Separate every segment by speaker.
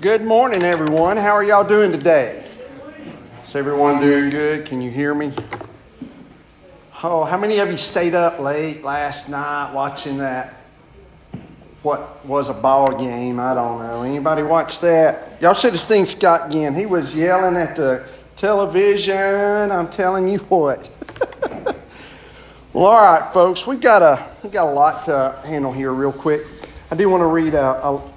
Speaker 1: Good morning, everyone. How are y'all doing today? Is everyone doing good? Can you hear me? Oh, how many of you stayed up late last night watching that? What was a ball game? I don't know. Anybody watch that? Y'all should have seen Scott again. He was yelling at the television. I'm telling you what. well, all right, folks. We've got a we've got a lot to handle here, real quick. I do want to read a, a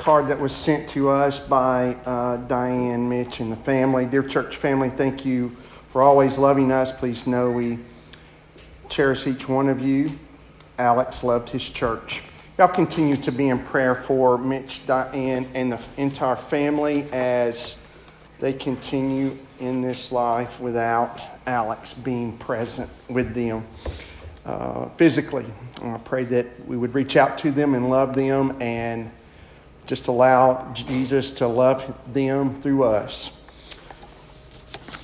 Speaker 1: card that was sent to us by uh, Diane, Mitch, and the family. Dear church family, thank you for always loving us. Please know we cherish each one of you. Alex loved his church. Y'all continue to be in prayer for Mitch, Diane, and the entire family as they continue in this life without Alex being present with them uh, physically. I pray that we would reach out to them and love them and just allow Jesus to love them through us.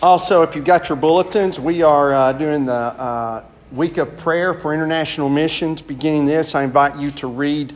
Speaker 1: Also, if you've got your bulletins, we are uh, doing the uh, week of prayer for international missions. Beginning this, I invite you to read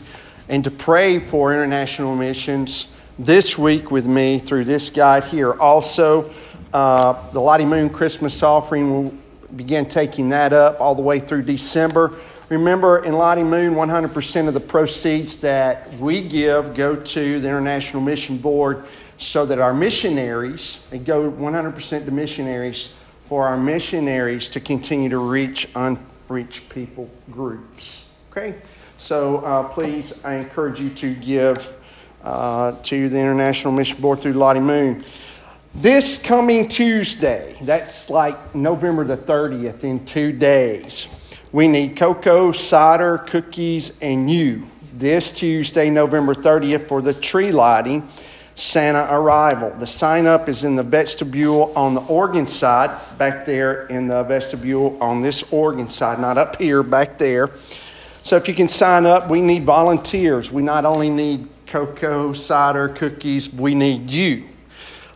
Speaker 1: and to pray for international missions this week with me through this guide here. Also, uh, the Lottie Moon Christmas offering will begin taking that up all the way through December. Remember, in Lottie Moon, 100% of the proceeds that we give go to the International Mission Board so that our missionaries, they go 100% to missionaries, for our missionaries to continue to reach unreached people groups. Okay? So uh, please, I encourage you to give uh, to the International Mission Board through Lottie Moon. This coming Tuesday, that's like November the 30th, in two days. We need cocoa, cider, cookies, and you this Tuesday, November 30th, for the tree lighting Santa arrival. The sign up is in the vestibule on the organ side, back there in the vestibule on this organ side, not up here, back there. So if you can sign up, we need volunteers. We not only need cocoa, cider, cookies, we need you.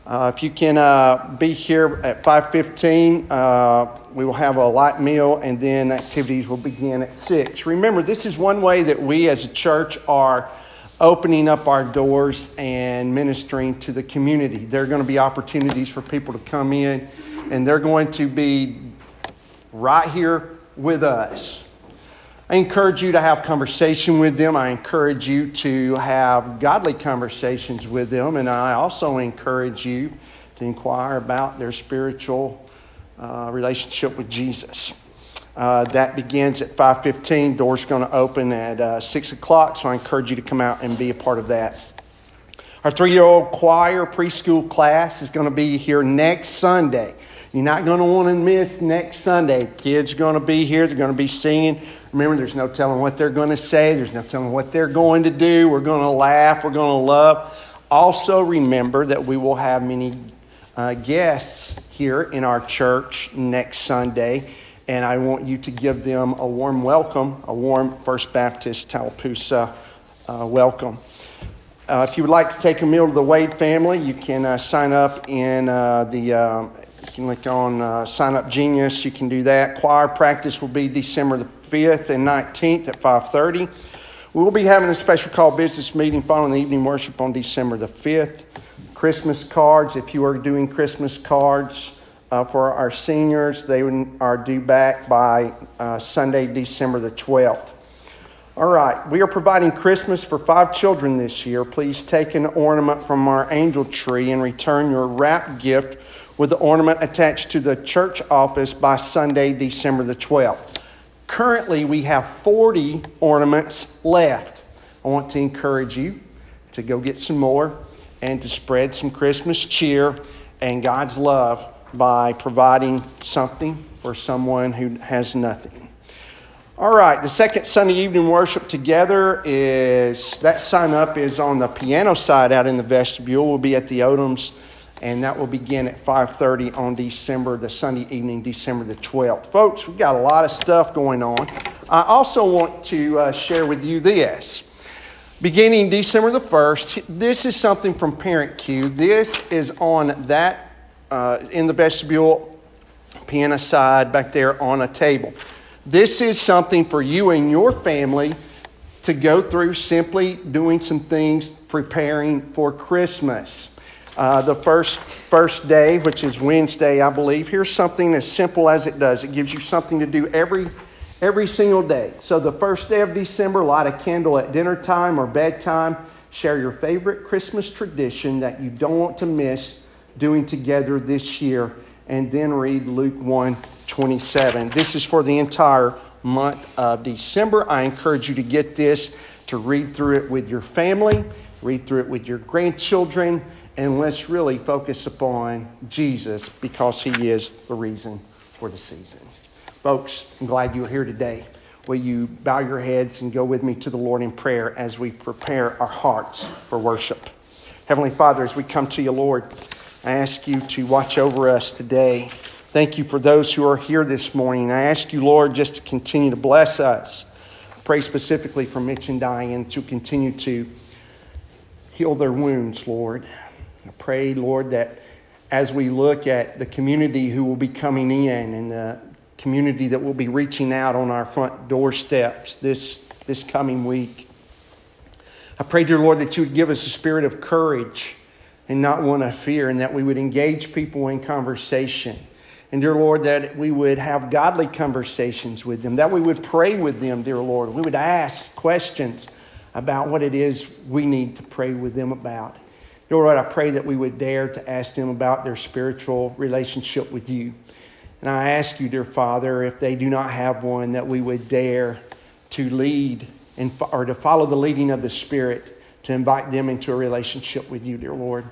Speaker 1: Uh, if you can uh, be here at 5.15, uh, we will have a light meal and then activities will begin at 6. Remember, this is one way that we as a church are opening up our doors and ministering to the community. There are going to be opportunities for people to come in and they're going to be right here with us. I encourage you to have conversation with them. I encourage you to have godly conversations with them. And I also encourage you to inquire about their spiritual uh, relationship with Jesus. Uh, that begins at 5.15. Doors going to open at uh, 6 o'clock, so I encourage you to come out and be a part of that. Our three-year-old choir preschool class is going to be here next Sunday. You're not going to want to miss next Sunday. Kids are going to be here. They're going to be singing. Remember, there's no telling what they're going to say. There's no telling what they're going to do. We're going to laugh. We're going to love. Also, remember that we will have many uh, guests here in our church next Sunday, and I want you to give them a warm welcome, a warm First Baptist Tallapoosa uh, welcome. Uh, if you would like to take a meal to the Wade family, you can uh, sign up in uh, the. Um, you can click on uh, Sign Up Genius. You can do that. Choir practice will be December the 5th and 19th at 5:30. We will be having a special call business meeting following the evening worship on December the 5th. Christmas cards, if you are doing Christmas cards uh, for our seniors, they are due back by uh, Sunday, December the 12th. All right, we are providing Christmas for five children this year. Please take an ornament from our angel tree and return your wrap gift with the ornament attached to the church office by Sunday, December the 12th. Currently, we have 40 ornaments left. I want to encourage you to go get some more and to spread some Christmas cheer and God's love by providing something for someone who has nothing. All right, the second Sunday evening worship together is that sign up is on the piano side out in the vestibule. We'll be at the Odoms and that will begin at 5.30 on december the sunday evening december the 12th folks we've got a lot of stuff going on i also want to uh, share with you this beginning December the 1st. This is something from ParentCue. This is on that, uh, in the vestibule, piano side back there on a table. This is something for you and your family to go through simply doing some things preparing for Christmas. Uh, the first first day, which is Wednesday, I believe. Here's something as simple as it does. It gives you something to do every every single day. So the first day of December, light a candle at dinner time or bedtime. Share your favorite Christmas tradition that you don't want to miss doing together this year, and then read Luke 1 27. This is for the entire month of December. I encourage you to get this, to read through it with your family, read through it with your grandchildren, and let's really focus upon Jesus because he is the reason for the season. Folks, I'm glad you're here today. Will you bow your heads and go with me to the Lord in prayer as we prepare our hearts for worship? Heavenly Father, as we come to you, Lord, I ask you to watch over us today. Thank you for those who are here this morning. I ask you, Lord, just to continue to bless us. Pray specifically for Mitch and Diane to continue to heal their wounds, Lord. I pray, Lord, that as we look at the community who will be coming in and the community that will be reaching out on our front doorsteps this, this coming week. I pray, dear Lord, that you would give us a spirit of courage and not one of fear, and that we would engage people in conversation. And, dear Lord, that we would have godly conversations with them, that we would pray with them, dear Lord. We would ask questions about what it is we need to pray with them about. Dear Lord, I pray that we would dare to ask them about their spiritual relationship with you. And I ask you, dear Father, if they do not have one, that we would dare to lead and, or to follow the leading of the Spirit to invite them into a relationship with you, dear Lord.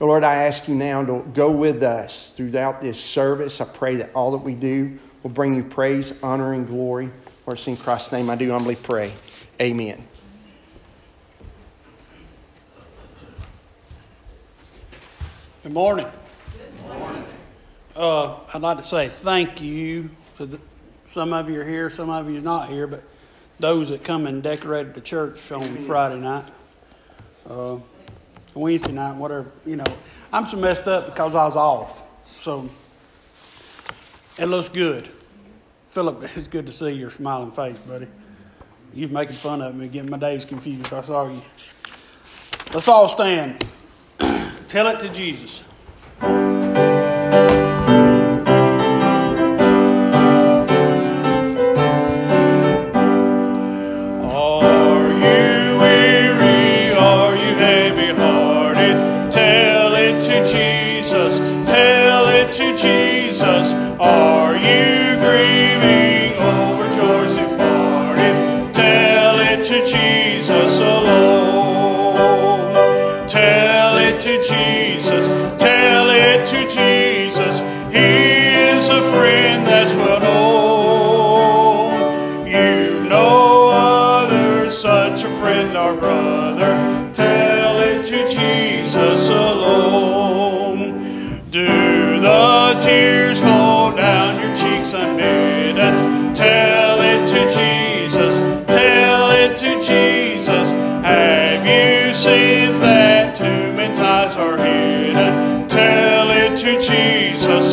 Speaker 1: Lord, I ask you now to go with us throughout this service. I pray that all that we do will bring you praise, honor, and glory. For it's in Christ's name I do humbly pray. Amen.
Speaker 2: Good morning. Good morning. Uh, I'd like to say thank you to the, some of you are here, some of you are not here, but those that come and decorated the church on Friday night, uh, Wednesday night, whatever. You know, I'm so messed up because I was off, so it looks good. Philip, it's good to see your smiling face, buddy. You're making fun of me, getting my days confused. I saw you. Let's all stand. Tell it to Jesus.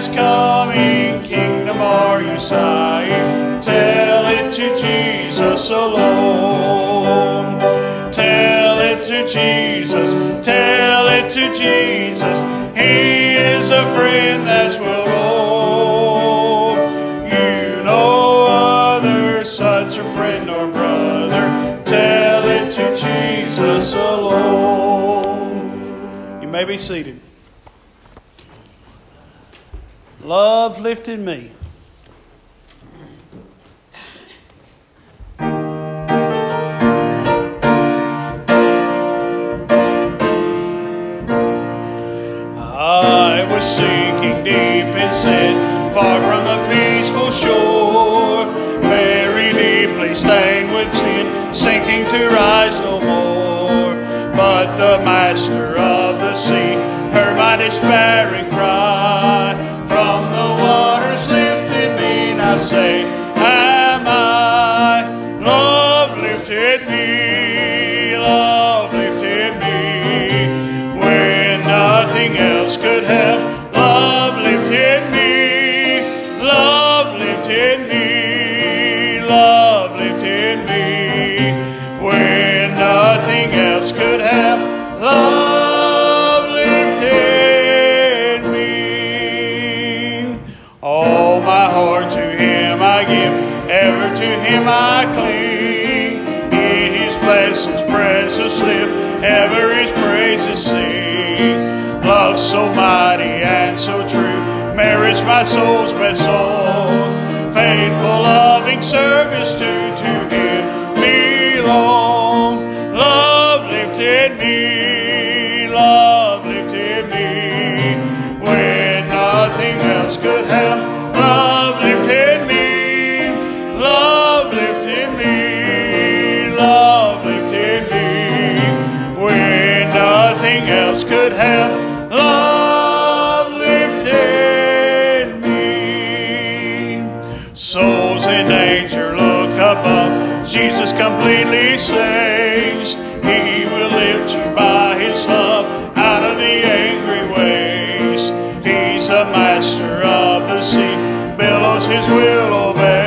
Speaker 2: Christ coming, kingdom are you sighing? Tell it to Jesus alone. Tell it to Jesus, tell it to Jesus. He is a friend that's well known. You know other such a friend or brother. Tell it to Jesus alone. You may be seated. Love lifted me. I was sinking deep in sin, far from the peaceful shore, very deeply stained with sin, sinking to rise no more. But the master of the sea heard my despairing cry. From the waters lifted me, now safe am Mighty and so true, Marriage, my soul's best song. Faithful, loving service to to Him belong. Love lifted me, love lifted me. When nothing else could help, Jesus completely saves. He will lift you by his love out of the angry waves. He's the master of the sea, billows his will obey.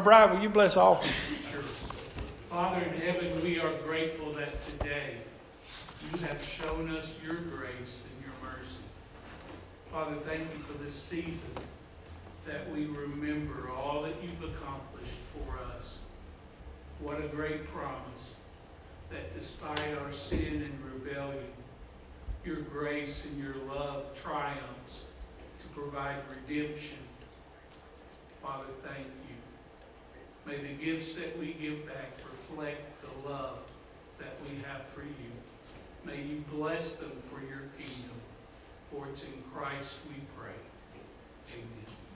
Speaker 2: McBride, will you bless offering?
Speaker 3: Father in heaven, we are grateful that today you have shown us your grace and your mercy. Father, thank you for this season that we remember all that you've accomplished for us. What a great promise that despite our sin and rebellion, your grace and your love triumphs to provide redemption. Father, thank you. May the gifts that we give back reflect the love that we have for you. May you bless them for your kingdom. For it's in Christ we pray. Amen.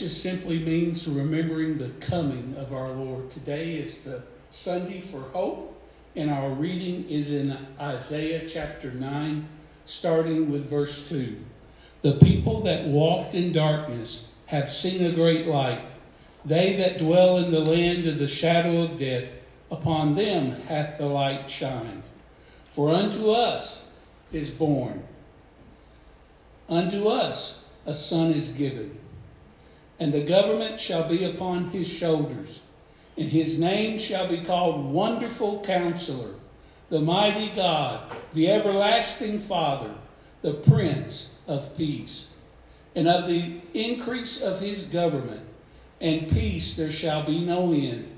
Speaker 3: Just simply means remembering the coming of our Lord. Today is the Sunday for Hope, and our reading is in Isaiah chapter 9, starting with verse 2. The people that walked in darkness have seen a great light. They that dwell in the land of the shadow of death, upon them hath the light shined. For unto us is born, unto us a son is given,
Speaker 2: and the government shall be upon his shoulders. And his name shall be called Wonderful Counselor, the Mighty God, the Everlasting Father, the Prince of Peace. And of the increase of his government and peace there shall be no end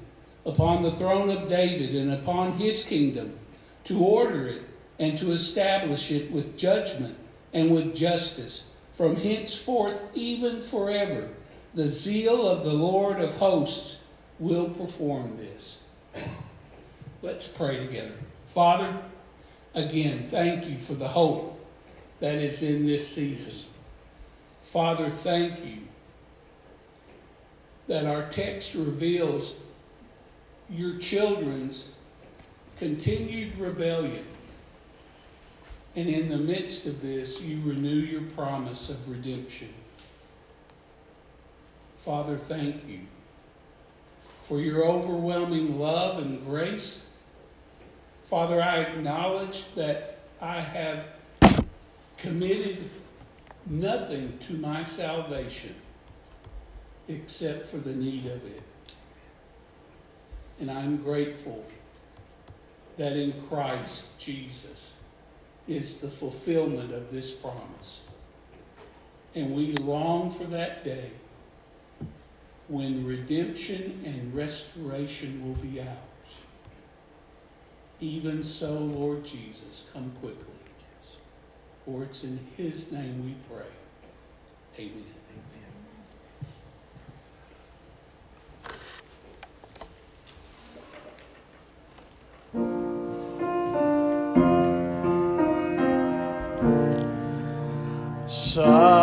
Speaker 2: upon the throne of David and upon his kingdom, to order it and to establish it with judgment and with justice from henceforth even forever. The zeal of the Lord of hosts will perform this. Let's pray together. Father, again, thank you for the hope that is in this season. Father, thank you that our text reveals your children's continued rebellion. And in the midst of this, you renew your promise of redemption. Father, thank you for your overwhelming love and grace. Father, I acknowledge that I have committed nothing to my salvation except for the need of it. And I'm grateful that in Christ Jesus is the fulfillment of this promise. And we long for that day when redemption and restoration will be ours. Even so, Lord Jesus, come quickly. For it's in his name we pray. Amen. Silent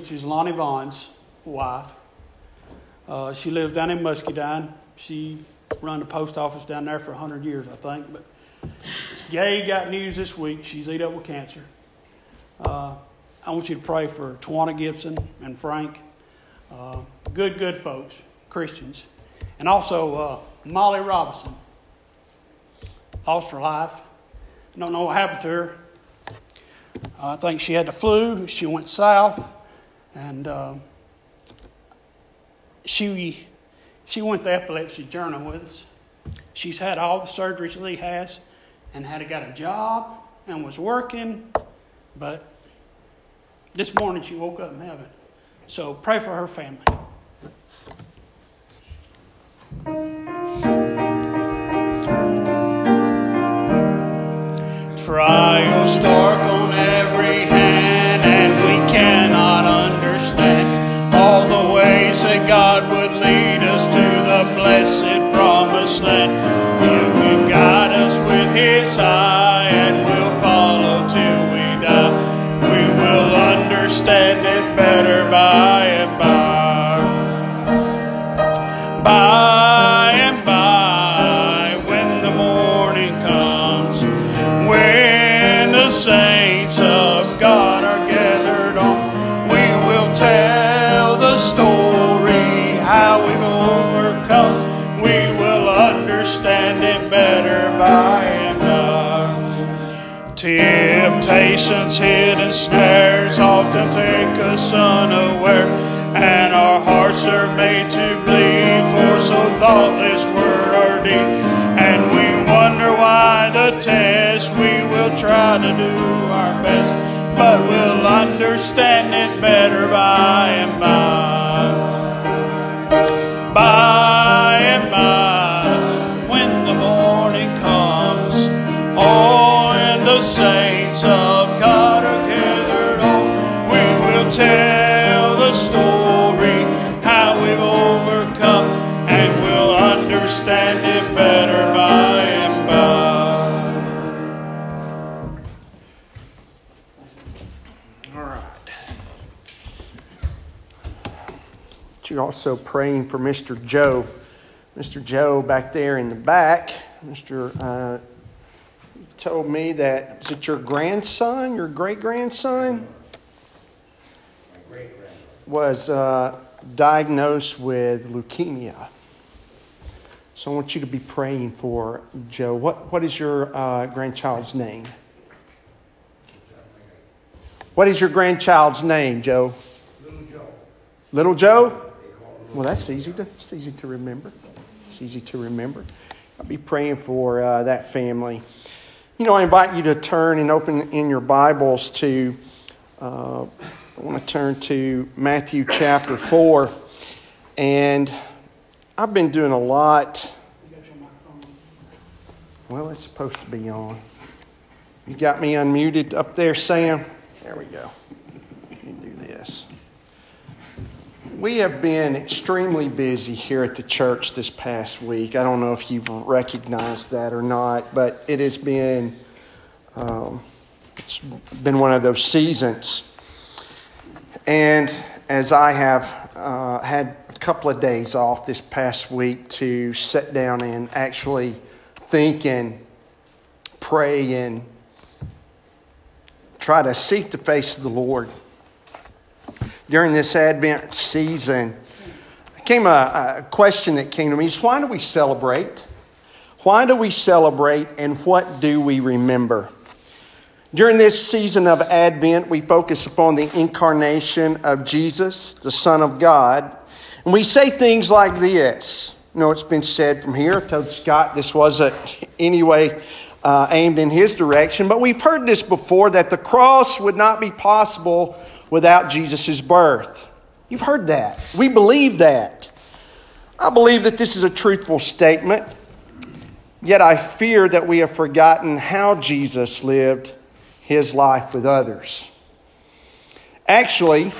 Speaker 4: which is Lonnie Vaughn's wife, uh, she lives down in Muscadine. She run the post office down there for 100 years, I think. But Gay got news this week. She's eat up with cancer. Uh, I want you to pray for Tawana Gibson and Frank. Uh, good, good folks, Christians. And also uh, Molly Robinson, lost her life. Don't know what happened to her. I think she had the flu. She went south, and uh, she she went the epilepsy journal with us. She's had all the surgeries Lee has, and had got a job and was working, but this morning she woke up in heaven. So pray for her family.
Speaker 2: Trials dark on His eye, Temptations, hidden snares often take us unaware, and our hearts are made to bleed for so thoughtless word or deed. And we wonder why the test we will try to do our best, but we'll understand it better by and by.
Speaker 1: Also praying for Mr. Joe. Mr. Joe back there in the back. Mr. Uh, told me that is it your grandson, your great grandson, was uh, diagnosed with leukemia. So I want you to be praying for Joe. What what is your uh, grandchild's name? What is your grandchild's name, Joe? Little Joe. Little Joe? Well, that's easy to it's easy to remember. It's easy to remember. I'll be praying for uh, that family. You know, I invite you to turn and open in your Bibles to. Uh, I want to turn to Matthew chapter four, and I've been doing a lot. Well, it's supposed to be on. You got me unmuted up there, Sam. There we go. Let me do this. We have been extremely busy here at the church this past week. I don't know if you've recognized that or not, but it has been um, it's been one of those seasons. And as I have uh, had a couple of days off this past week to sit down and actually think and pray and try to seek the face of the Lord during this Advent season, came a, a question that came to me is why do we celebrate? Why do we celebrate and what do we remember? During this season of Advent, we focus upon the incarnation of Jesus, the Son of God. And we say things like this. You know, it's been said from here. I told Scott this wasn't anyway uh, aimed in his direction, but we've heard this before that the cross would not be possible without Jesus' birth. You've heard that. We believe that. I believe that this is a truthful statement, yet I fear that we have forgotten how Jesus lived his life with others. Actually,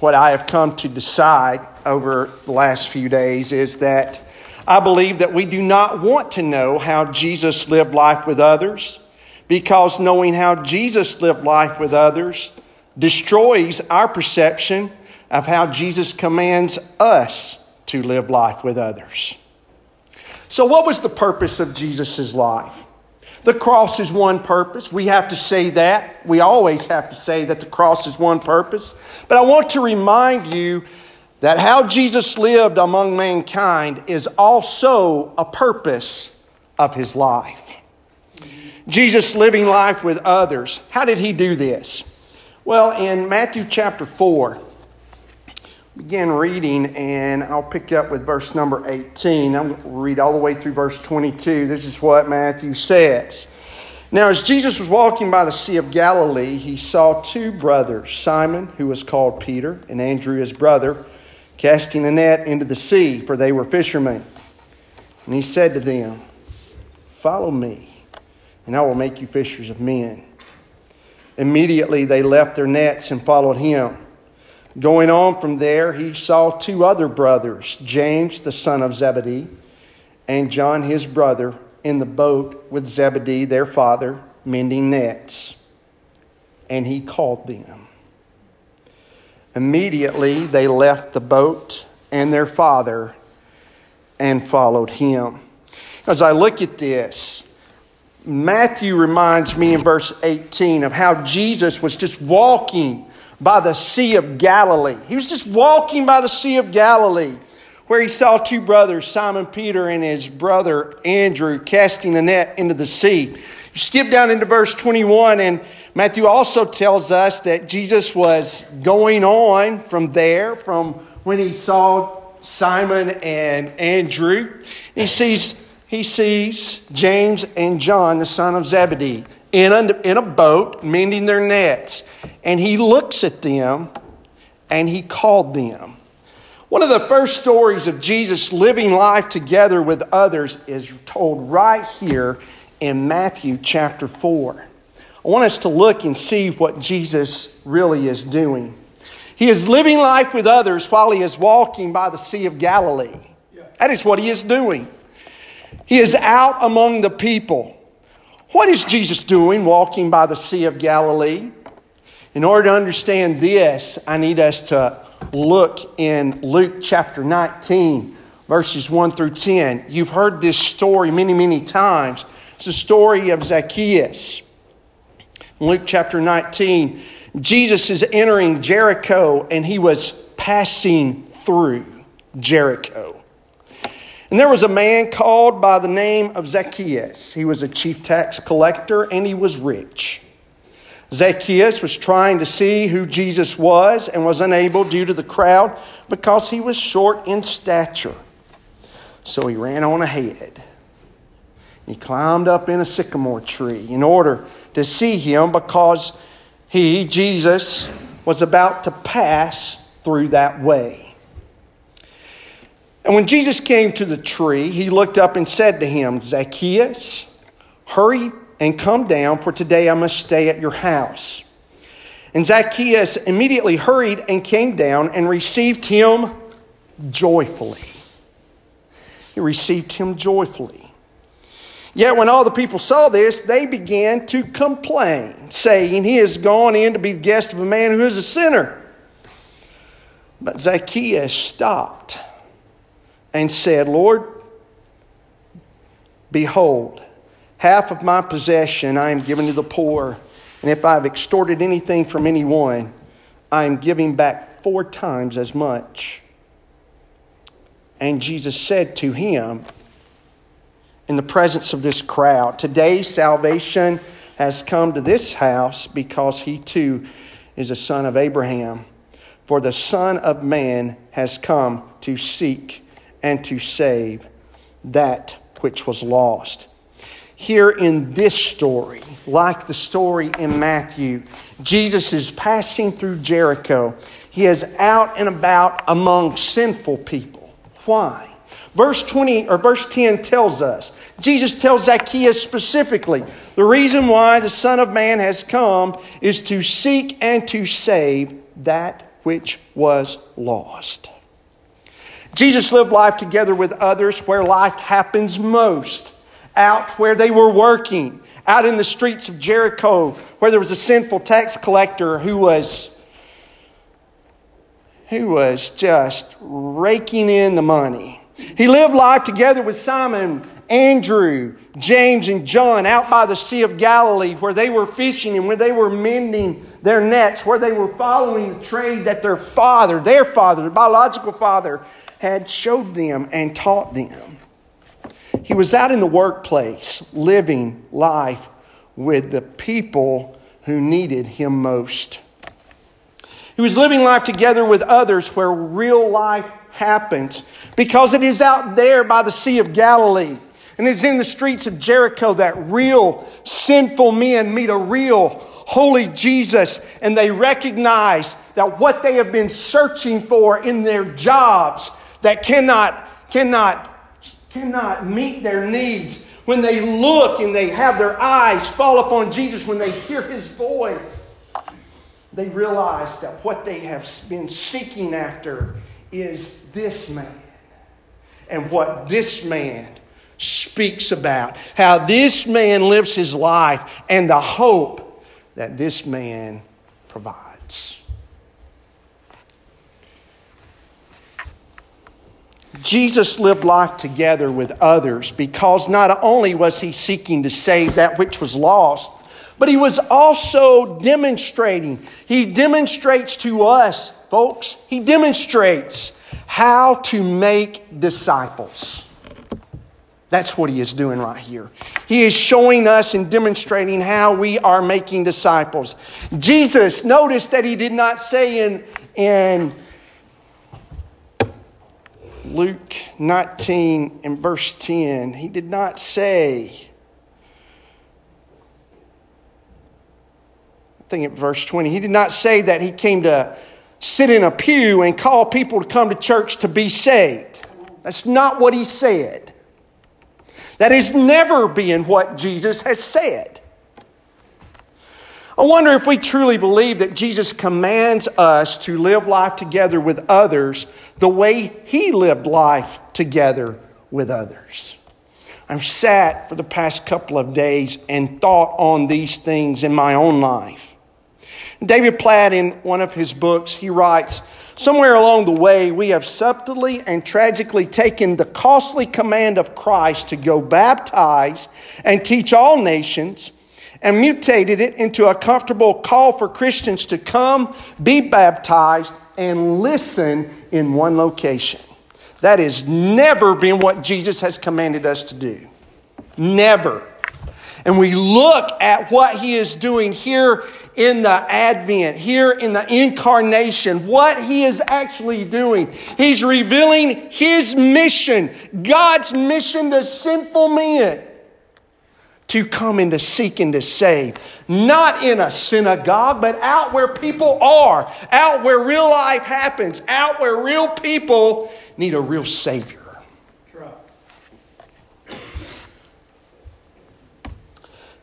Speaker 1: what I have come to decide over the last few days is that I believe that we do not want to know how Jesus lived life with others because knowing how Jesus lived life with others destroys our perception of how Jesus commands us to live life with others. So, what was the purpose of Jesus' life? The cross is one purpose. We have to say that. We always have to say that the cross is one purpose. But I want to remind you that how Jesus lived among mankind is also a purpose of his life. Jesus living life with others. How did he do this? Well, in Matthew chapter 4, begin reading, and I'll pick up with verse number 18. I'm going to read all the way through verse 22. This is what Matthew says. Now, as Jesus was walking by the Sea of Galilee, he saw two brothers, Simon, who was called Peter, and Andrew, his brother, casting a net into the sea, for they were fishermen. And he said to them, Follow me, and I will make you fishers of men. Immediately they left their nets and followed him. Going on from there, he saw two other brothers, James the son of Zebedee, and John his brother, in the boat with Zebedee their father, mending nets. And he called them. Immediately they left the boat and their father and followed him. As I look at this, Matthew reminds me in verse 18 of how Jesus was just walking by the Sea of Galilee. He was just walking by the Sea of Galilee where he saw two brothers, Simon Peter and his brother Andrew, casting a net into the sea. You skip down into verse 21, and Matthew also tells us that Jesus was going on from there, from when he saw Simon and Andrew. He sees he sees James and John, the son of Zebedee, in a, in a boat mending their nets. And he looks at them and he called them. One of the first stories of Jesus living life together with others is told right here in Matthew chapter 4. I want us to look and see what Jesus really is doing. He is living life with others while he is walking by the Sea of Galilee. That is what he is doing. He is out among the people. What is Jesus doing walking by the Sea of Galilee? In order to understand this, I need us to look in Luke chapter 19, verses 1 through 10. You've heard this story many, many times. It's the story of Zacchaeus. In Luke chapter 19, Jesus is entering Jericho and he was passing through Jericho. And there was a man called by the name of Zacchaeus. He was a chief tax collector and he was rich. Zacchaeus was trying to see who Jesus was and was unable due to the crowd because he was short in stature. So he ran on ahead. He climbed up in a sycamore tree in order to see him because he, Jesus, was about to pass through that way. And when Jesus came to the tree, he looked up and said to him, Zacchaeus, hurry and come down, for today I must stay at your house. And Zacchaeus immediately hurried and came down and received him joyfully. He received him joyfully. Yet when all the people saw this, they began to complain, saying, He has gone in to be the guest of a man who is a sinner. But Zacchaeus stopped and said, Lord, behold, half of my possession I am giving to the poor, and if I have extorted anything from anyone, I am giving back four times as much. And Jesus said to him, in the presence of this crowd, Today, salvation has come to this house because he too is a son of Abraham. For the Son of Man has come to seek and to save that which was lost. Here in this story, like the story in Matthew, Jesus is passing through Jericho. He is out and about among sinful people. Why? Verse 20 or verse 10 tells us, Jesus tells Zacchaeus specifically, the reason why the Son of Man has come is to seek and to save that which was lost. Jesus lived life together with others where life happens most, out where they were working, out in the streets of Jericho, where there was a sinful tax collector who was who was just raking in the money. He lived life together with Simon, Andrew, James, and John out by the Sea of Galilee where they were fishing and where they were mending their nets, where they were following the trade that their father, their father, their biological father, had showed them and taught them. He was out in the workplace living life with the people who needed him most. He was living life together with others where real life happens because it is out there by the Sea of Galilee and it's in the streets of Jericho that real sinful men meet a real holy Jesus and they recognize that what they have been searching for in their jobs that cannot cannot cannot meet their needs when they look and they have their eyes fall upon Jesus when they hear his voice they realize that what they have been seeking after is this man and what this man speaks about. How this man lives his life and the hope that this man provides. Jesus lived life together with others because not only was he seeking to save that which was lost, but he was also demonstrating. He demonstrates to us folks, he demonstrates how to make disciples. That's what he is doing right here. He is showing us and demonstrating how we are making disciples. Jesus, notice that he did not say in, in Luke 19 and verse 10, he did not say, I think at verse 20, he did not say that he came to sit in a pew and call people to come to church to be saved. That's not what he said. That is never being what Jesus has said. I wonder if we truly believe that Jesus commands us to live life together with others the way he lived life together with others. I've sat for the past couple of days and thought on these things in my own life. David Platt, in one of his books, he writes Somewhere along the way, we have subtly and tragically taken the costly command of Christ to go baptize and teach all nations and mutated it into a comfortable call for Christians to come, be baptized, and listen in one location. That has never been what Jesus has commanded us to do. Never. And we look at what he is doing here in the Advent, here in the incarnation, what he is actually doing. He's revealing his mission, God's mission to sinful men to come and to seek and to save. Not in a synagogue, but out where people are, out where real life happens, out where real people need a real Savior.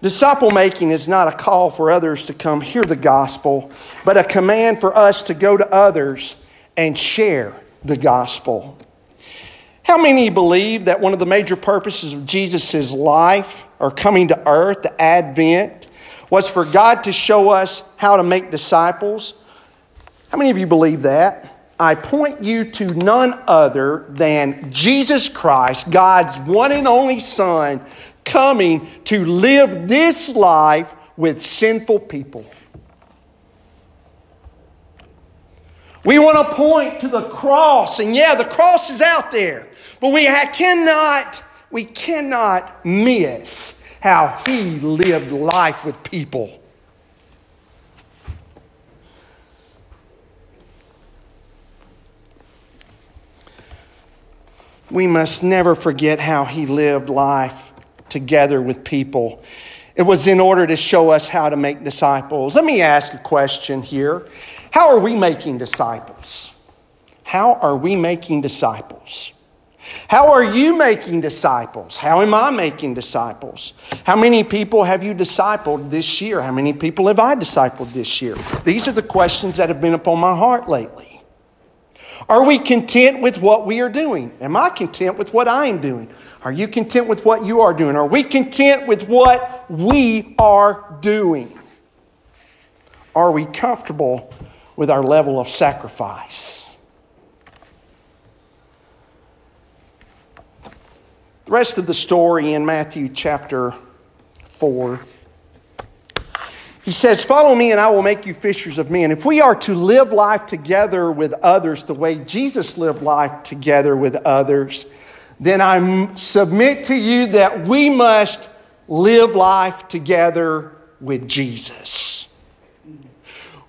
Speaker 1: Disciple making is not a call for others to come hear the gospel, but a command for us to go to others and share the gospel. How many believe that one of the major purposes of Jesus' life or coming to earth, the Advent, was for God to show us how to make disciples? How many of you believe that? I point you to none other than Jesus Christ, God's one and only Son, coming to live this life with sinful people. We want to point to the cross, and yeah, the cross is out there, but we cannot, we cannot miss how he lived life with people. We must never forget how he lived life together with people. It was in order to show us how to make disciples. Let me ask a question here. How are we making disciples? How are we making disciples? How are you making disciples? How am I making disciples? How many people have you discipled this year? How many people have I discipled this year? These are the questions that have been upon my heart lately. Are we content with what we are doing? Am I content with what I am doing? Are you content with what you are doing? Are we content with what we are doing? Are we comfortable with our level of sacrifice? The rest of the story in Matthew chapter 4 he says, Follow me and I will make you fishers of men. If we are to live life together with others the way Jesus lived life together with others, then I submit to you that we must live life together with Jesus.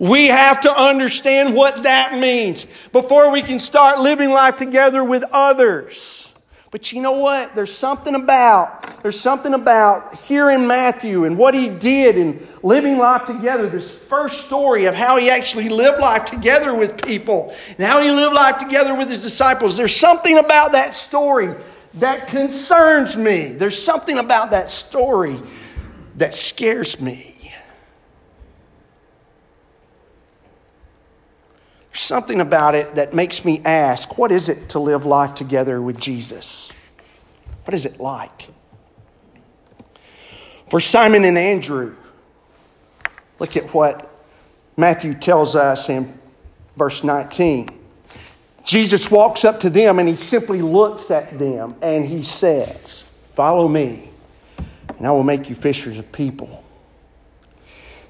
Speaker 1: We have to understand what that means before we can start living life together with others. But you know what? There's something about, there's something about here in Matthew and what he did and living life together, this first story of how he actually lived life together with people and how he lived life together with his disciples. There's something about that story that concerns me. There's something about that story that scares me. There's something about it that makes me ask what is it to live life together with Jesus? What is it like? For Simon and Andrew, look at what Matthew tells us in verse 19. Jesus walks up to them and he simply looks at them and he says, Follow me, and I will make you fishers of people.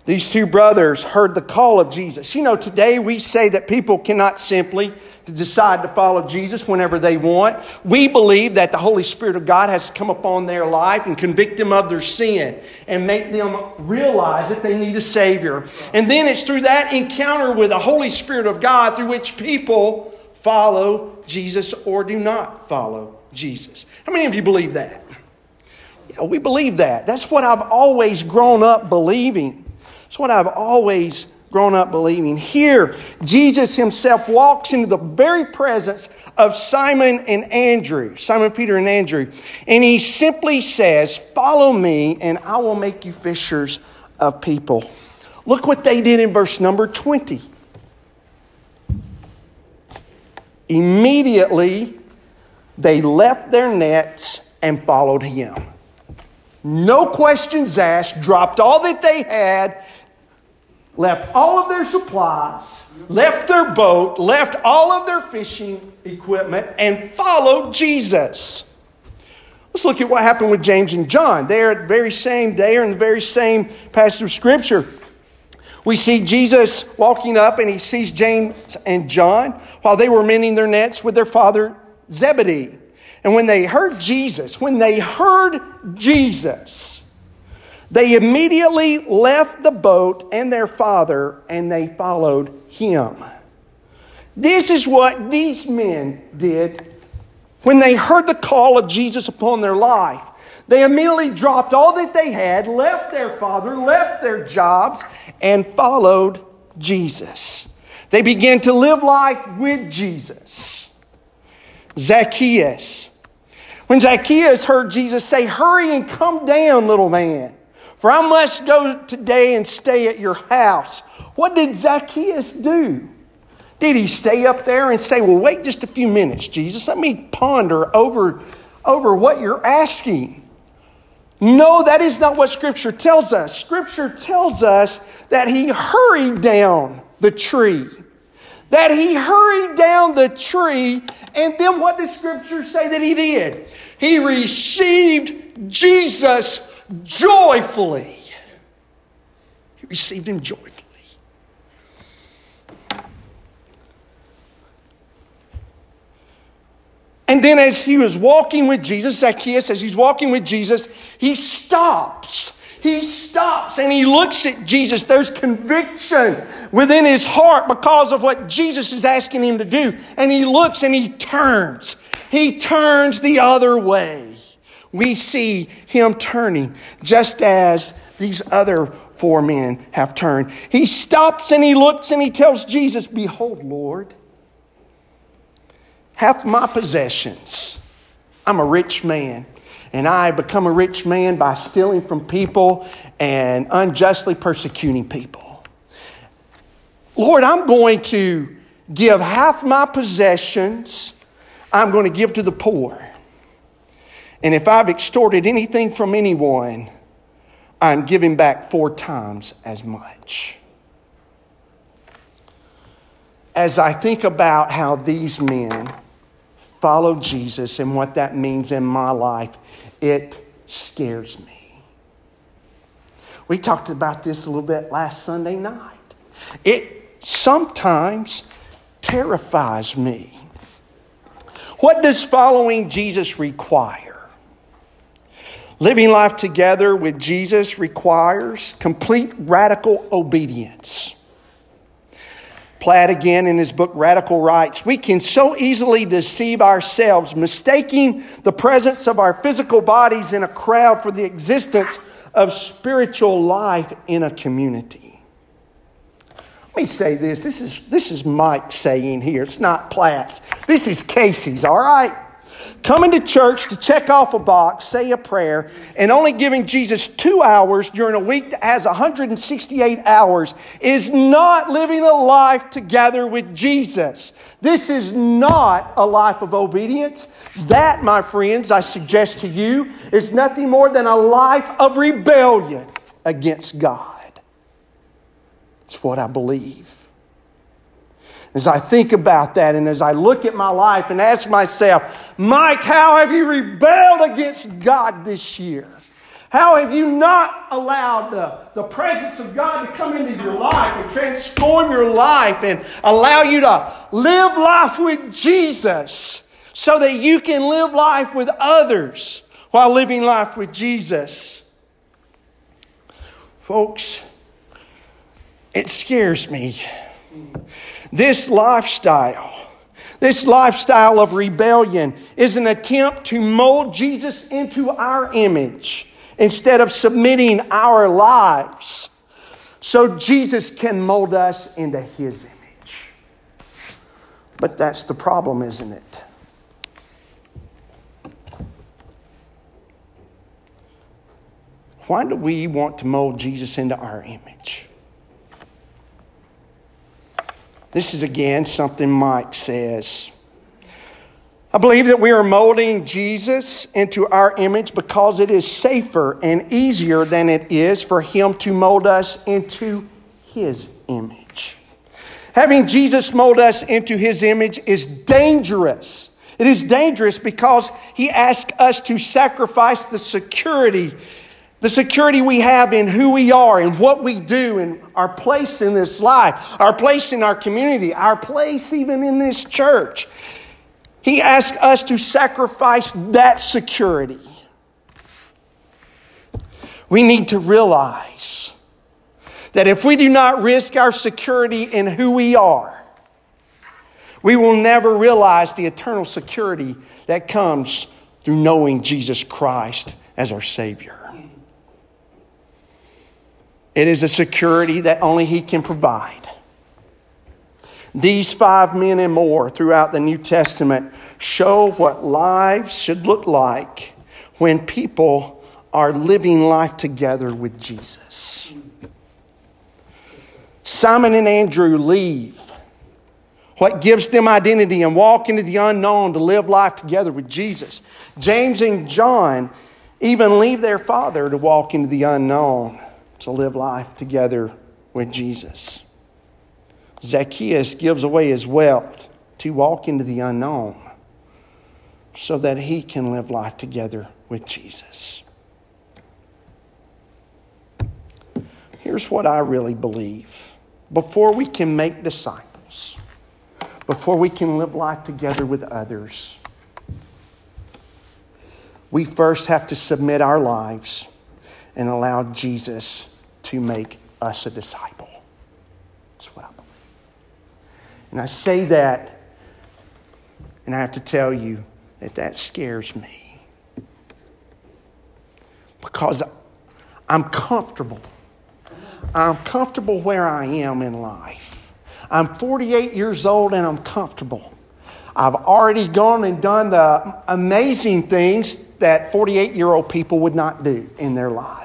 Speaker 1: These two brothers heard the call of Jesus. You know, today we say that people cannot simply decide to follow Jesus whenever they want. We believe that the Holy Spirit of God has come upon their life and convict them of their sin and make them realize that they need a Savior. And then it's through that encounter with the Holy Spirit of God through which people follow Jesus or do not follow Jesus. How many of you believe that? Yeah, we believe that. That's what I've always grown up believing. It's what I've always grown up believing. Here, Jesus himself walks into the very presence of Simon and Andrew, Simon Peter and Andrew, and he simply says, Follow me, and I will make you fishers of people. Look what they did in verse number 20. Immediately, they left their nets and followed him. No questions asked, dropped all that they had, left all of their supplies, left their boat, left all of their fishing equipment, and followed Jesus. Let's look at what happened with James and John. They are at the very same day, or in the very same passage of Scripture. We see Jesus walking up and he sees James and John while they were mending their nets with their father Zebedee. And when they heard Jesus, when they heard Jesus, they immediately left the boat and their father and they followed him. This is what these men did when they heard the call of Jesus upon their life. They immediately dropped all that they had, left their father, left their jobs, and followed Jesus. They began to live life with Jesus. Zacchaeus. When Zacchaeus heard Jesus say, Hurry and come down, little man, for I must go today and stay at your house. What did Zacchaeus do? Did he stay up there and say, Well, wait just a few minutes, Jesus? Let me ponder over, over what you're asking. No, that is not what Scripture tells us. Scripture tells us that he hurried down the tree. That he hurried down the tree, and then what does Scripture say that he did? He received Jesus joyfully. He received him joyfully. And then, as he was walking with Jesus, Zacchaeus, as he's walking with Jesus, he stops. He stops and he looks at Jesus. There's conviction within his heart because of what Jesus is asking him to do. And he looks and he turns. He turns the other way. We see him turning just as these other four men have turned. He stops and he looks and he tells Jesus, Behold, Lord half my possessions. I'm a rich man. And I become a rich man by stealing from people and unjustly persecuting people. Lord, I'm going to give half my possessions, I'm going to give to the poor. And if I've extorted anything from anyone, I'm giving back four times as much. As I think about how these men follow Jesus and what that means in my life, it scares me. We talked about this a little bit last Sunday night. It sometimes terrifies me. What does following Jesus require? Living life together with Jesus requires complete radical obedience. Platt again in his book Radical writes, We can so easily deceive ourselves, mistaking the presence of our physical bodies in a crowd for the existence of spiritual life in a community. Let me say this. This is, this is Mike saying here. It's not Platt's. This is Casey's, all right? Coming to church to check off a box, say a prayer, and only giving Jesus two hours during a week that has 168 hours is not living a life together with Jesus. This is not a life of obedience. That, my friends, I suggest to you, is nothing more than a life of rebellion against God. It's what I believe. As I think about that and as I look at my life and ask myself, Mike, how have you rebelled against God this year? How have you not allowed the, the presence of God to come into your life and transform your life and allow you to live life with Jesus so that you can live life with others while living life with Jesus? Folks, it scares me this lifestyle, this lifestyle of rebellion, is an attempt to mold Jesus into our image instead of submitting our lives so Jesus can mold us into his image. But that's the problem, isn't it? Why do we want to mold Jesus into our image? This is again something Mike says. I believe that we are molding Jesus into our image because it is safer and easier than it is for him to mold us into his image. Having Jesus mold us into his image is dangerous. It is dangerous because he asks us to sacrifice the security, the security we have in who we are and what we do and our place in this life, our place in our community, our place even in this church. He asks us to sacrifice that security. We need to realize that if we do not risk our security in who we are, we will never realize the eternal security that comes through knowing Jesus Christ as our Savior. It is a security that only He can provide. These five men and more throughout the New Testament show what lives should look like when people are living life together with Jesus. Simon and Andrew leave what gives them identity and walk into the unknown to live life together with Jesus. James and John even leave their father to walk into the unknown to live life together with Jesus. Zacchaeus gives away his wealth to walk into the unknown so that he can live life together with Jesus. Here's what I really believe before we can make disciples, before we can live life together with others, we first have to submit our lives and allow Jesus to make us a disciple. That's what I believe. And I say that, and I have to tell you that that scares me. Because I'm comfortable I'm comfortable where I am in life. I'm 48 years old and I'm comfortable. I've already gone and done the amazing things that 48 year old people would not do in their life.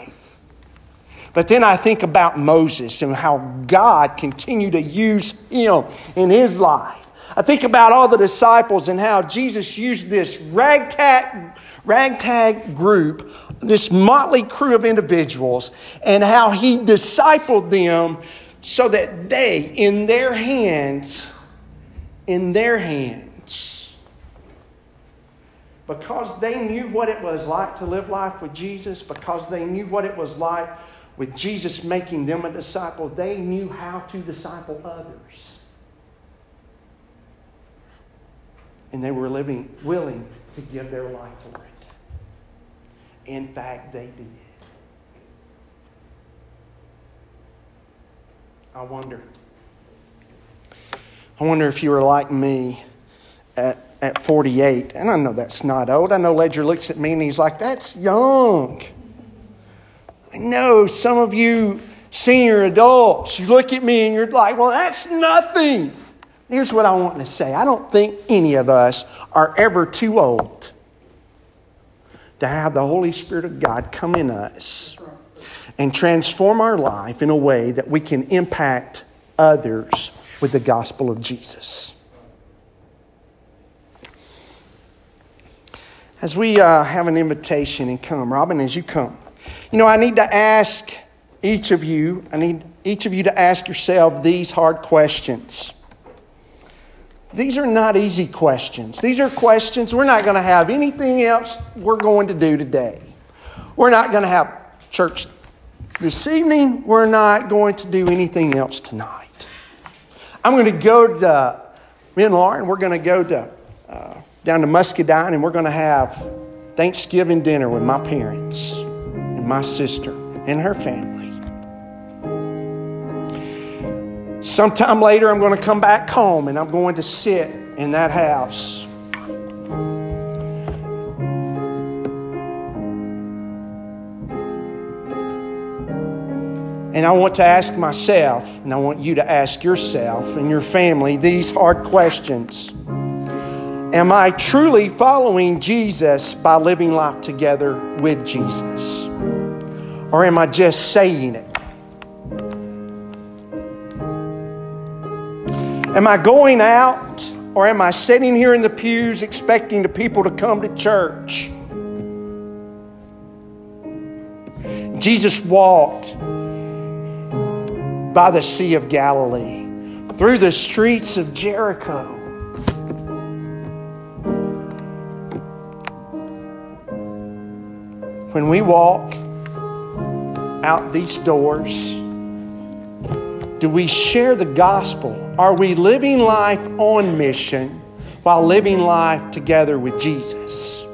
Speaker 1: But then I think about Moses and how God continued to use him in his life. I think about all the disciples and how Jesus used this ragtag, ragtag group this motley crew of individuals and how he discipled them so that they, in their hands, in their hands, because they knew what it was like to live life with Jesus, because they knew what it was like with Jesus making them a disciple, they knew how to disciple others. And they were living, willing to give their life for it. In fact, they did. I wonder. I wonder if you were like me at, at 48. And I know that's not old. I know Ledger looks at me and he's like, that's young. I know some of you senior adults, you look at me and you're like, well, that's nothing. Here's what I want to say I don't think any of us are ever too old to have the Holy Spirit of God come in us and transform our life in a way that we can impact others with the gospel of Jesus. As we uh, have an invitation and come, Robin, as you come, you know, I need to ask each of you, I need each of you to ask yourself these hard questions. These are not easy questions. These are questions we're not going to have anything else we're going to do today. We're not going to have church this evening. We're not going to do anything else tonight. I'm going to go to, me and Lauren, we're going to go to, uh, down to Muscadine and we're going to have Thanksgiving dinner with my parents and my sister and her family. Sometime later, I'm going to come back home and I'm going to sit in that house. And I want to ask myself, and I want you to ask yourself and your family these hard questions Am I truly following Jesus by living life together with Jesus? Or am I just saying it? Am I going out or am I sitting here in the pews expecting the people to come to church? Jesus walked by the Sea of Galilee, through the streets of Jericho. When we walk out these doors, do we share the gospel? Are we living life on mission while living life together with Jesus?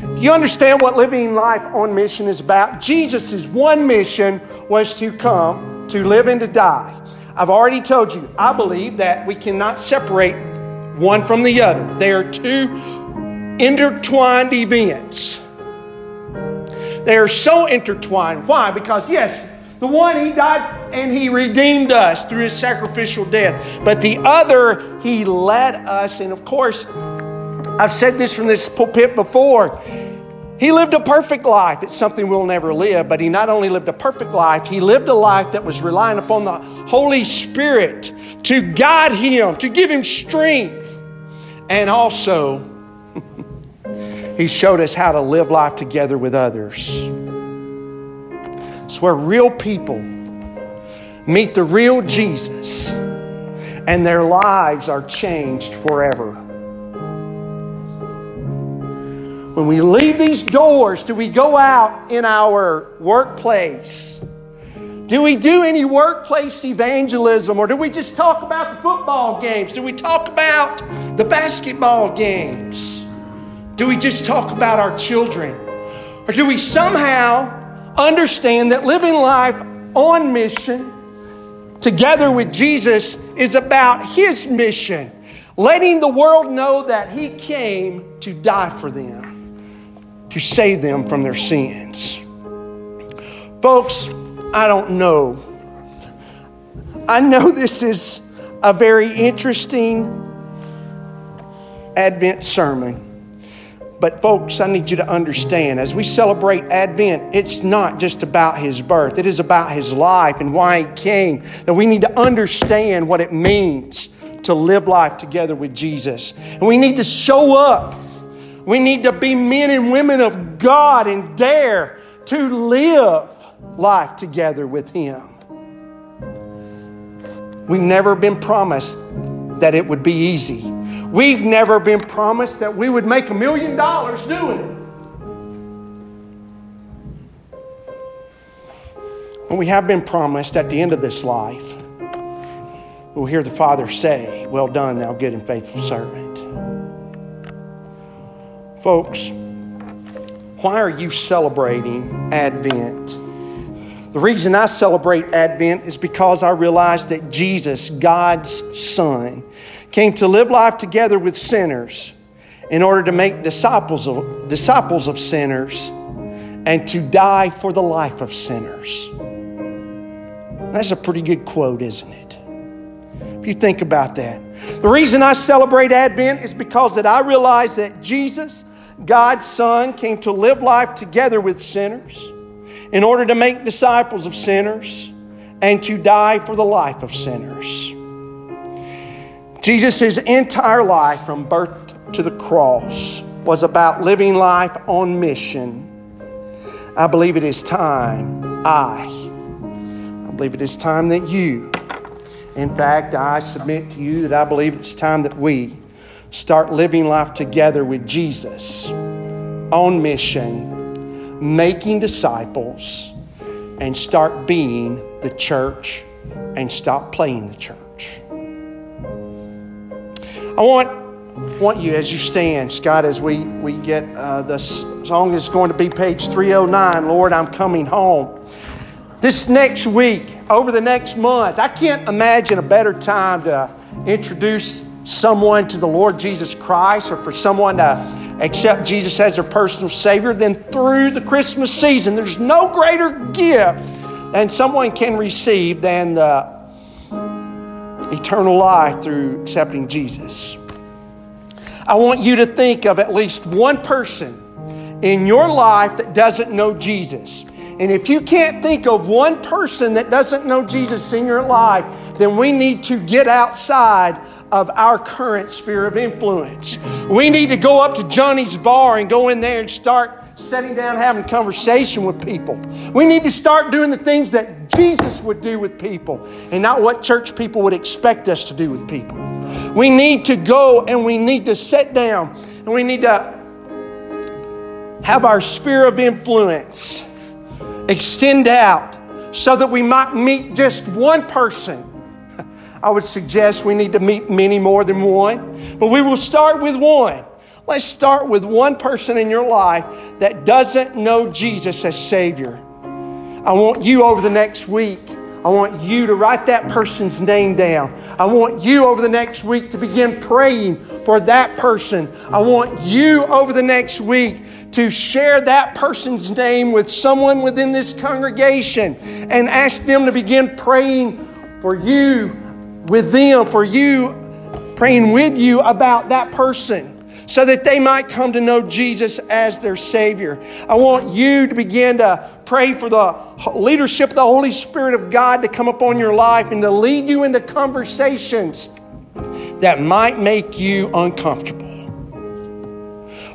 Speaker 1: Do you understand what living life on mission is about? Jesus' one mission was to come, to live and to die. I've already told you, I believe that we cannot separate one from the other. They are two intertwined events. They are so intertwined. Why? Because, yes, the one, he died and he redeemed us through his sacrificial death. But the other, he led us. And of course, I've said this from this pulpit before. He lived a perfect life. It's something we'll never live, but he not only lived a perfect life, he lived a life that was relying upon the Holy Spirit to guide him, to give him strength. And also, he showed us how to live life together with others. It's where real people meet the real Jesus and their lives are changed forever. When we leave these doors, do we go out in our workplace? Do we do any workplace evangelism or do we just talk about the football games? Do we talk about the basketball games? Do we just talk about our children? Or do we somehow understand that living life on mission together with Jesus is about His mission, letting the world know that He came to die for them? to save them from their sins. Folks, I don't know. I know this is a very interesting Advent sermon. But, folks, I need you to understand as we celebrate Advent, it's not just about his birth, it is about his life and why he came. That we need to understand what it means to live life together with Jesus. And we need to show up we need to be men and women of God and dare to live life together with Him. We've never been promised that it would be easy. We've never been promised that we would make a million dollars doing it. But we have been promised at the end of this life, we'll hear the Father say, Well done, thou good and faithful servant. Folks, why are you celebrating Advent? The reason I celebrate Advent is because I realize that Jesus, God's Son, came to live life together with sinners in order to make disciples of, disciples of sinners and to die for the life of sinners. That's a pretty good quote, isn't it? If you think about that. The reason I celebrate Advent is because that I realize that Jesus God's Son came to live life together with sinners in order to make disciples of sinners and to die for the life of sinners. Jesus' entire life from birth to the cross was about living life on mission. I believe it is time, I, I believe it is time that you, in fact, I submit to you that I believe it's time that we start living life together with Jesus on mission, making disciples, and start being the church and stop playing the church. I want want you as you stand, Scott, as we, we get uh, the song is going to be page 309, Lord, I'm coming home. This next week, over the next month, I can't imagine a better time to introduce someone to the Lord Jesus Christ or for someone to accept Jesus as their personal Savior, than through the Christmas season, there's no greater gift than someone can receive than the eternal life through accepting Jesus. I want you to think of at least one person in your life that doesn't know Jesus. And if you can't think of one person that doesn't know Jesus in your life, then we need to get outside of our current sphere of influence. We need to go up to Johnny's bar and go in there and start sitting down having conversation with people. We need to start doing the things that Jesus would do with people and not what church people would expect us to do with people. We need to go and we need to sit down and we need to have our sphere of influence extend out so that we might meet just one person. I would suggest we need to meet many more than one, but we will start with one. Let's start with one person in your life that doesn't know Jesus as Savior. I want you over the next week. I want you to write that person's name down. I want you over the next week to begin praying for that person. I want you over the next week to share that person's name with someone within this congregation and ask them to begin praying for you with them, for you, praying with you about that person so that they might come to know Jesus as their Savior. I want you to begin to pray for the leadership of the Holy Spirit of God to come upon your life and to lead you into conversations that might make you uncomfortable.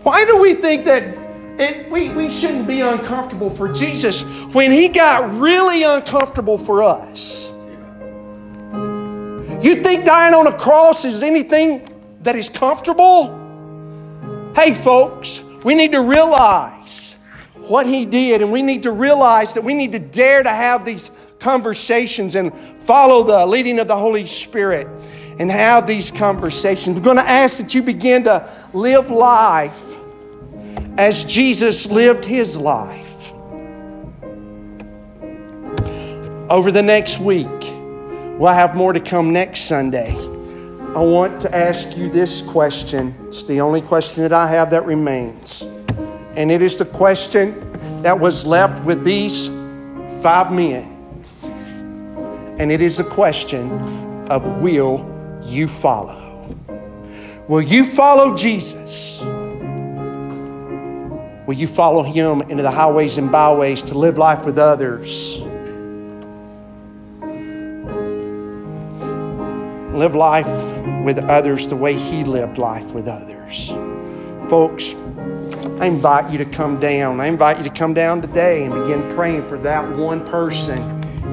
Speaker 1: Why do we think that it, we, we shouldn't be uncomfortable for Jesus when He got really uncomfortable for us? You think dying on a cross is anything that is comfortable? Hey, folks, we need to realize what he did, and we need to realize that we need to dare to have these conversations and follow the leading of the Holy Spirit and have these conversations. We're going to ask that you begin to live life as Jesus lived his life. Over the next week, we'll have more to come next Sunday. I want to ask you this question. It's the only question that I have that remains. And it is the question that was left with these five men. And it is a question of will you follow? Will you follow Jesus? Will you follow him into the highways and byways to live life with others? live life with others the way He lived life with others. Folks, I invite you to come down. I invite you to come down today and begin praying for that one person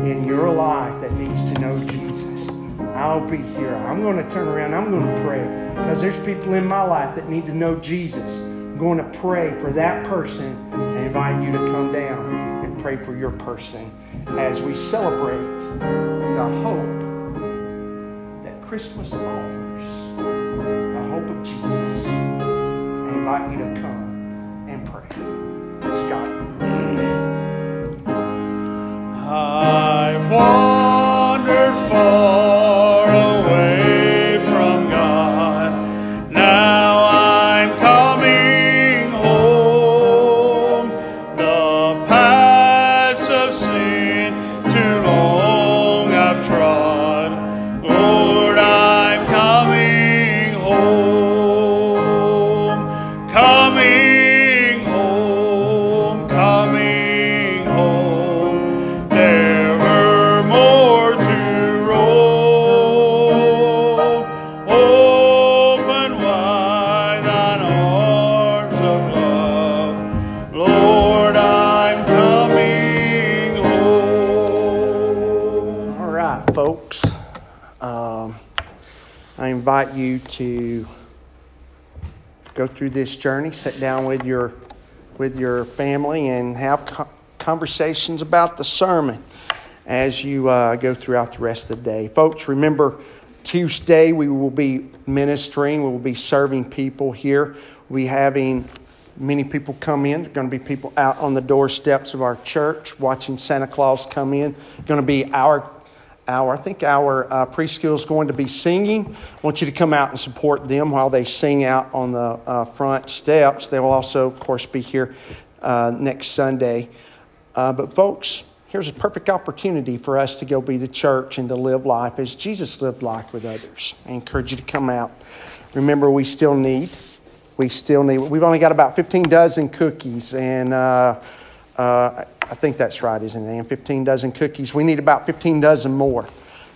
Speaker 1: in your life that needs to know Jesus. I'll be here. I'm going to turn around. I'm going to pray because there's people in my life that need to know Jesus. I'm going to pray for that person and invite you to come down and pray for your person as we celebrate the hope that Christmas offers the hope of Jesus. I invite you to. Scott.
Speaker 2: I've wandered
Speaker 1: go through this journey, sit down with your with your family, and have conversations about the sermon as you uh, go throughout the rest of the day. Folks, remember Tuesday we will be ministering. We will be serving people here. Be having many people come in. There are going to be people out on the doorsteps of our church watching Santa Claus come in. Going to be our our, I think our uh, preschool is going to be singing. I want you to come out and support them while they sing out on the uh, front steps. They will also, of course, be here uh, next Sunday. Uh, but, folks, here's a perfect opportunity for us to go be the church and to live life as Jesus lived life with others. I encourage you to come out. Remember, we still need, we still need, we've only got about 15 dozen cookies, and uh, uh, I think that's right, isn't it? And 15 dozen cookies. We need about 15 dozen more.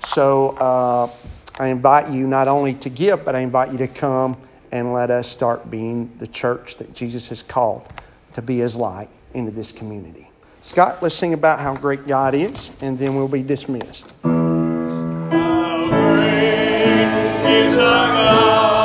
Speaker 1: So uh, I invite you not only to give, but I invite you to come and let us start being the church that Jesus has called to be his light into this community. Scott, let's sing about how great God is, and then we'll be dismissed. How great is our God.